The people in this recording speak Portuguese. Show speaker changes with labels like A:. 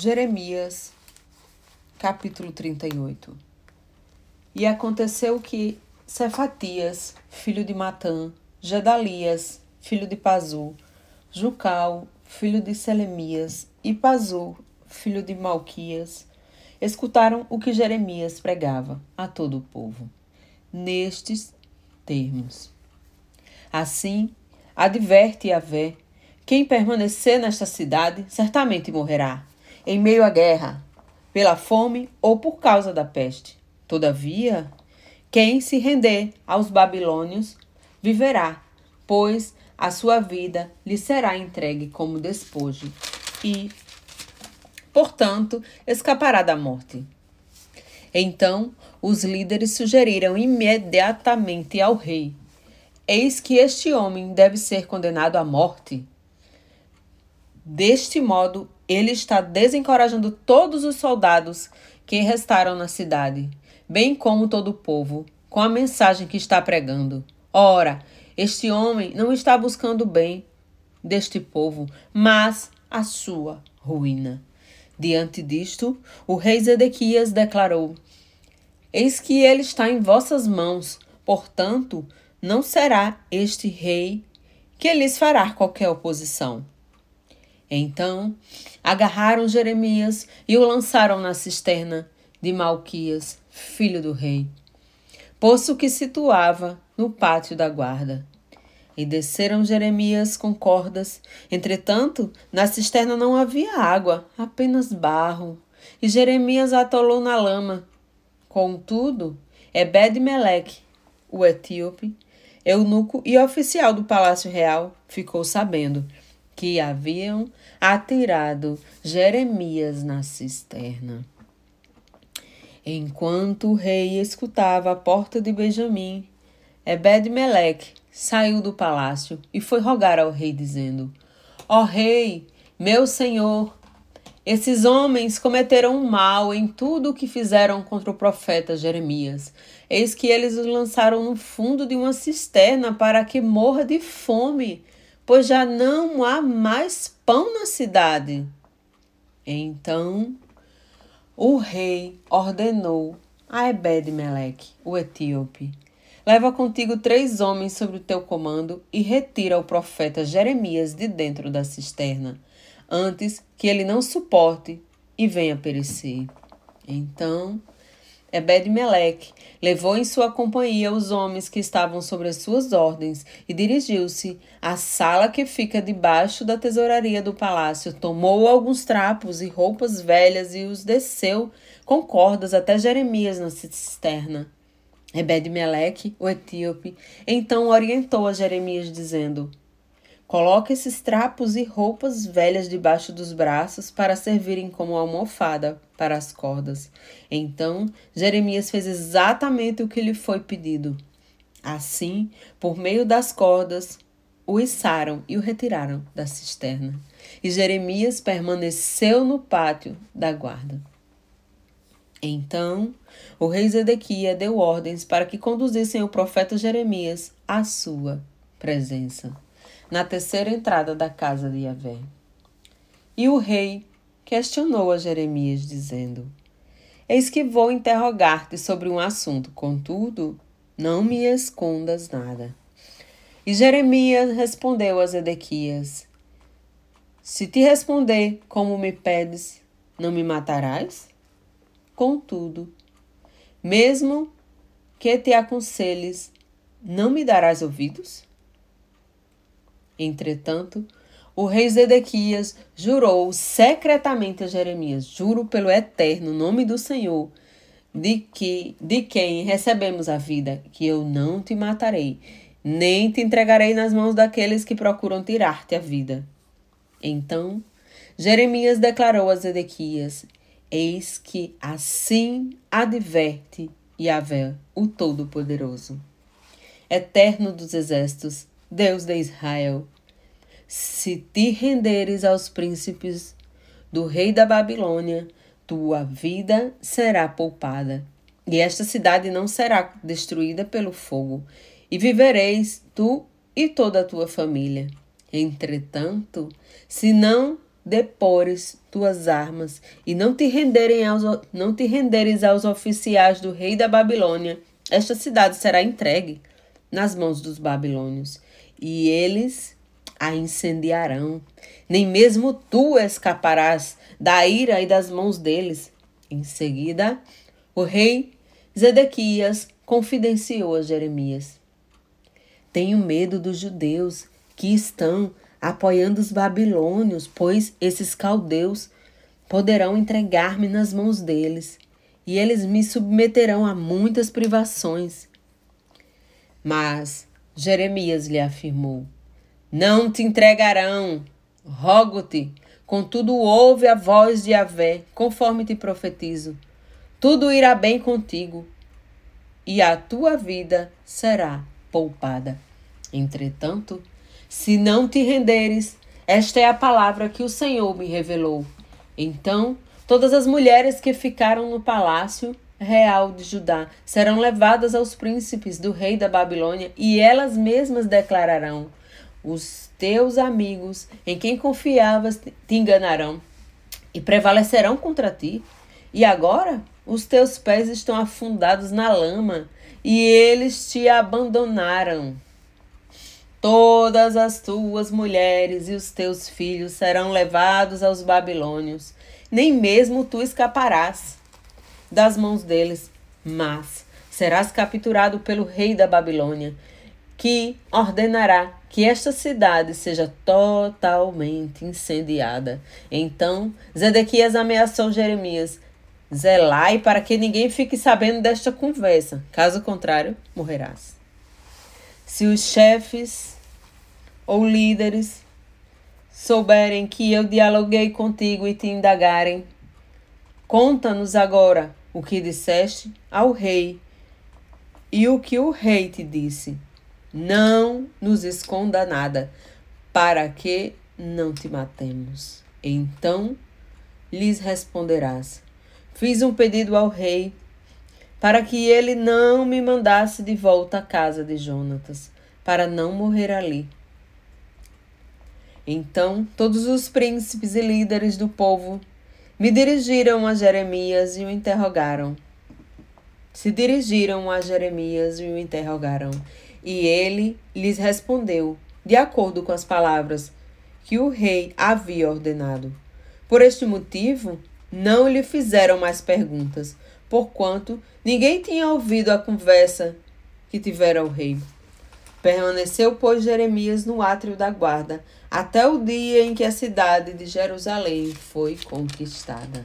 A: Jeremias, capítulo 38 E aconteceu que Cefatias, filho de Matã, Gedalias, filho de Pazu, Jucal, filho de Selemias, e Pazu, filho de Malquias, escutaram o que Jeremias pregava a todo o povo, nestes termos. Assim, adverte Yahvé, quem permanecer nesta cidade certamente morrerá em meio à guerra, pela fome ou por causa da peste. Todavia, quem se render aos babilônios viverá, pois a sua vida lhe será entregue como despojo e, portanto, escapará da morte. Então, os líderes sugeriram imediatamente ao rei: Eis que este homem deve ser condenado à morte. Deste modo, ele está desencorajando todos os soldados que restaram na cidade, bem como todo o povo, com a mensagem que está pregando. Ora, este homem não está buscando o bem deste povo, mas a sua ruína. Diante disto, o rei Zedequias declarou: Eis que ele está em vossas mãos, portanto, não será este rei que lhes fará qualquer oposição. Então agarraram Jeremias e o lançaram na cisterna de Malquias, filho do rei, poço que situava no pátio da guarda. E desceram Jeremias com cordas. Entretanto, na cisterna não havia água, apenas barro. E Jeremias atolou na lama. Contudo, Ebed-Meleque, o etíope, eunuco e oficial do palácio real, ficou sabendo que haviam atirado Jeremias na cisterna. Enquanto o rei escutava a porta de Benjamim, Ebed-Meleque saiu do palácio e foi rogar ao rei, dizendo: Ó oh, rei, meu senhor, esses homens cometeram um mal em tudo o que fizeram contra o profeta Jeremias. Eis que eles o lançaram no fundo de uma cisterna para que morra de fome pois já não há mais pão na cidade. Então o rei ordenou a Ebed-Meleque, o etíope: Leva contigo três homens sobre o teu comando e retira o profeta Jeremias de dentro da cisterna, antes que ele não suporte e venha perecer. Então Ebed-Meleque levou em sua companhia os homens que estavam sobre as suas ordens e dirigiu-se à sala que fica debaixo da tesouraria do palácio. Tomou alguns trapos e roupas velhas e os desceu com cordas até Jeremias na cisterna. Ebed-Meleque, o etíope, então orientou a Jeremias, dizendo: Coloque esses trapos e roupas velhas debaixo dos braços para servirem como almofada para as cordas. Então Jeremias fez exatamente o que lhe foi pedido. Assim, por meio das cordas, o içaram e o retiraram da cisterna. E Jeremias permaneceu no pátio da guarda. Então o rei Zedequia deu ordens para que conduzissem o profeta Jeremias à sua presença na terceira entrada da casa de Yahvé. E o rei questionou a Jeremias, dizendo: Eis que vou interrogar-te sobre um assunto, contudo, não me escondas nada. E Jeremias respondeu a Zedequias: Se te responder como me pedes, não me matarás? Contudo, mesmo que te aconselhes, não me darás ouvidos? Entretanto, o rei Zedequias jurou secretamente a Jeremias: Juro pelo eterno nome do Senhor, de que de quem recebemos a vida, que eu não te matarei, nem te entregarei nas mãos daqueles que procuram tirar-te a vida. Então, Jeremias declarou a Zedequias: Eis que assim adverte Yahvé, o Todo-Poderoso, eterno dos exércitos, Deus de Israel, se te renderes aos príncipes do rei da Babilônia, tua vida será poupada, e esta cidade não será destruída pelo fogo, e vivereis tu e toda a tua família. Entretanto, se não depores tuas armas e não te, renderem aos, não te renderes aos oficiais do rei da Babilônia, esta cidade será entregue nas mãos dos babilônios, e eles a incendiarão. Nem mesmo tu escaparás da ira e das mãos deles. Em seguida, o rei Zedequias confidenciou a Jeremias: Tenho medo dos judeus que estão apoiando os babilônios, pois esses caldeus poderão entregar-me nas mãos deles, e eles me submeterão a muitas privações. Mas Jeremias lhe afirmou: Não te entregarão, rogo-te. Contudo, ouve a voz de Yahvé, conforme te profetizo. Tudo irá bem contigo, e a tua vida será poupada. Entretanto, se não te renderes, esta é a palavra que o Senhor me revelou. Então, todas as mulheres que ficaram no palácio real de Judá serão levadas aos príncipes do rei da Babilônia e elas mesmas declararão: Os teus amigos em quem confiavas te enganarão e prevalecerão contra ti. E agora os teus pés estão afundados na lama e eles te abandonaram. Todas as tuas mulheres e os teus filhos serão levados aos babilônios, nem mesmo tu escaparás das mãos deles, mas serás capturado pelo rei da Babilônia, que ordenará que esta cidade seja totalmente incendiada. Então Zedequias ameaçou Jeremias: Zelai para que ninguém fique sabendo desta conversa, caso contrário, morrerás. Se os chefes ou líderes souberem que eu dialoguei contigo e te indagarem, conta-nos agora o que disseste ao rei e o que o rei te disse. Não nos esconda nada, para que não te matemos. Então lhes responderás: Fiz um pedido ao rei para que ele não me mandasse de volta à casa de Jonatas, para não morrer ali. Então todos os príncipes e líderes do povo me dirigiram a Jeremias e o interrogaram. Se dirigiram a Jeremias e o interrogaram, e ele lhes respondeu, de acordo com as palavras que o rei havia ordenado. Por este motivo, não lhe fizeram mais perguntas, porquanto ninguém tinha ouvido a conversa que tivera o rei. Permaneceu, pois, Jeremias no átrio da guarda, até o dia em que a cidade de Jerusalém foi conquistada.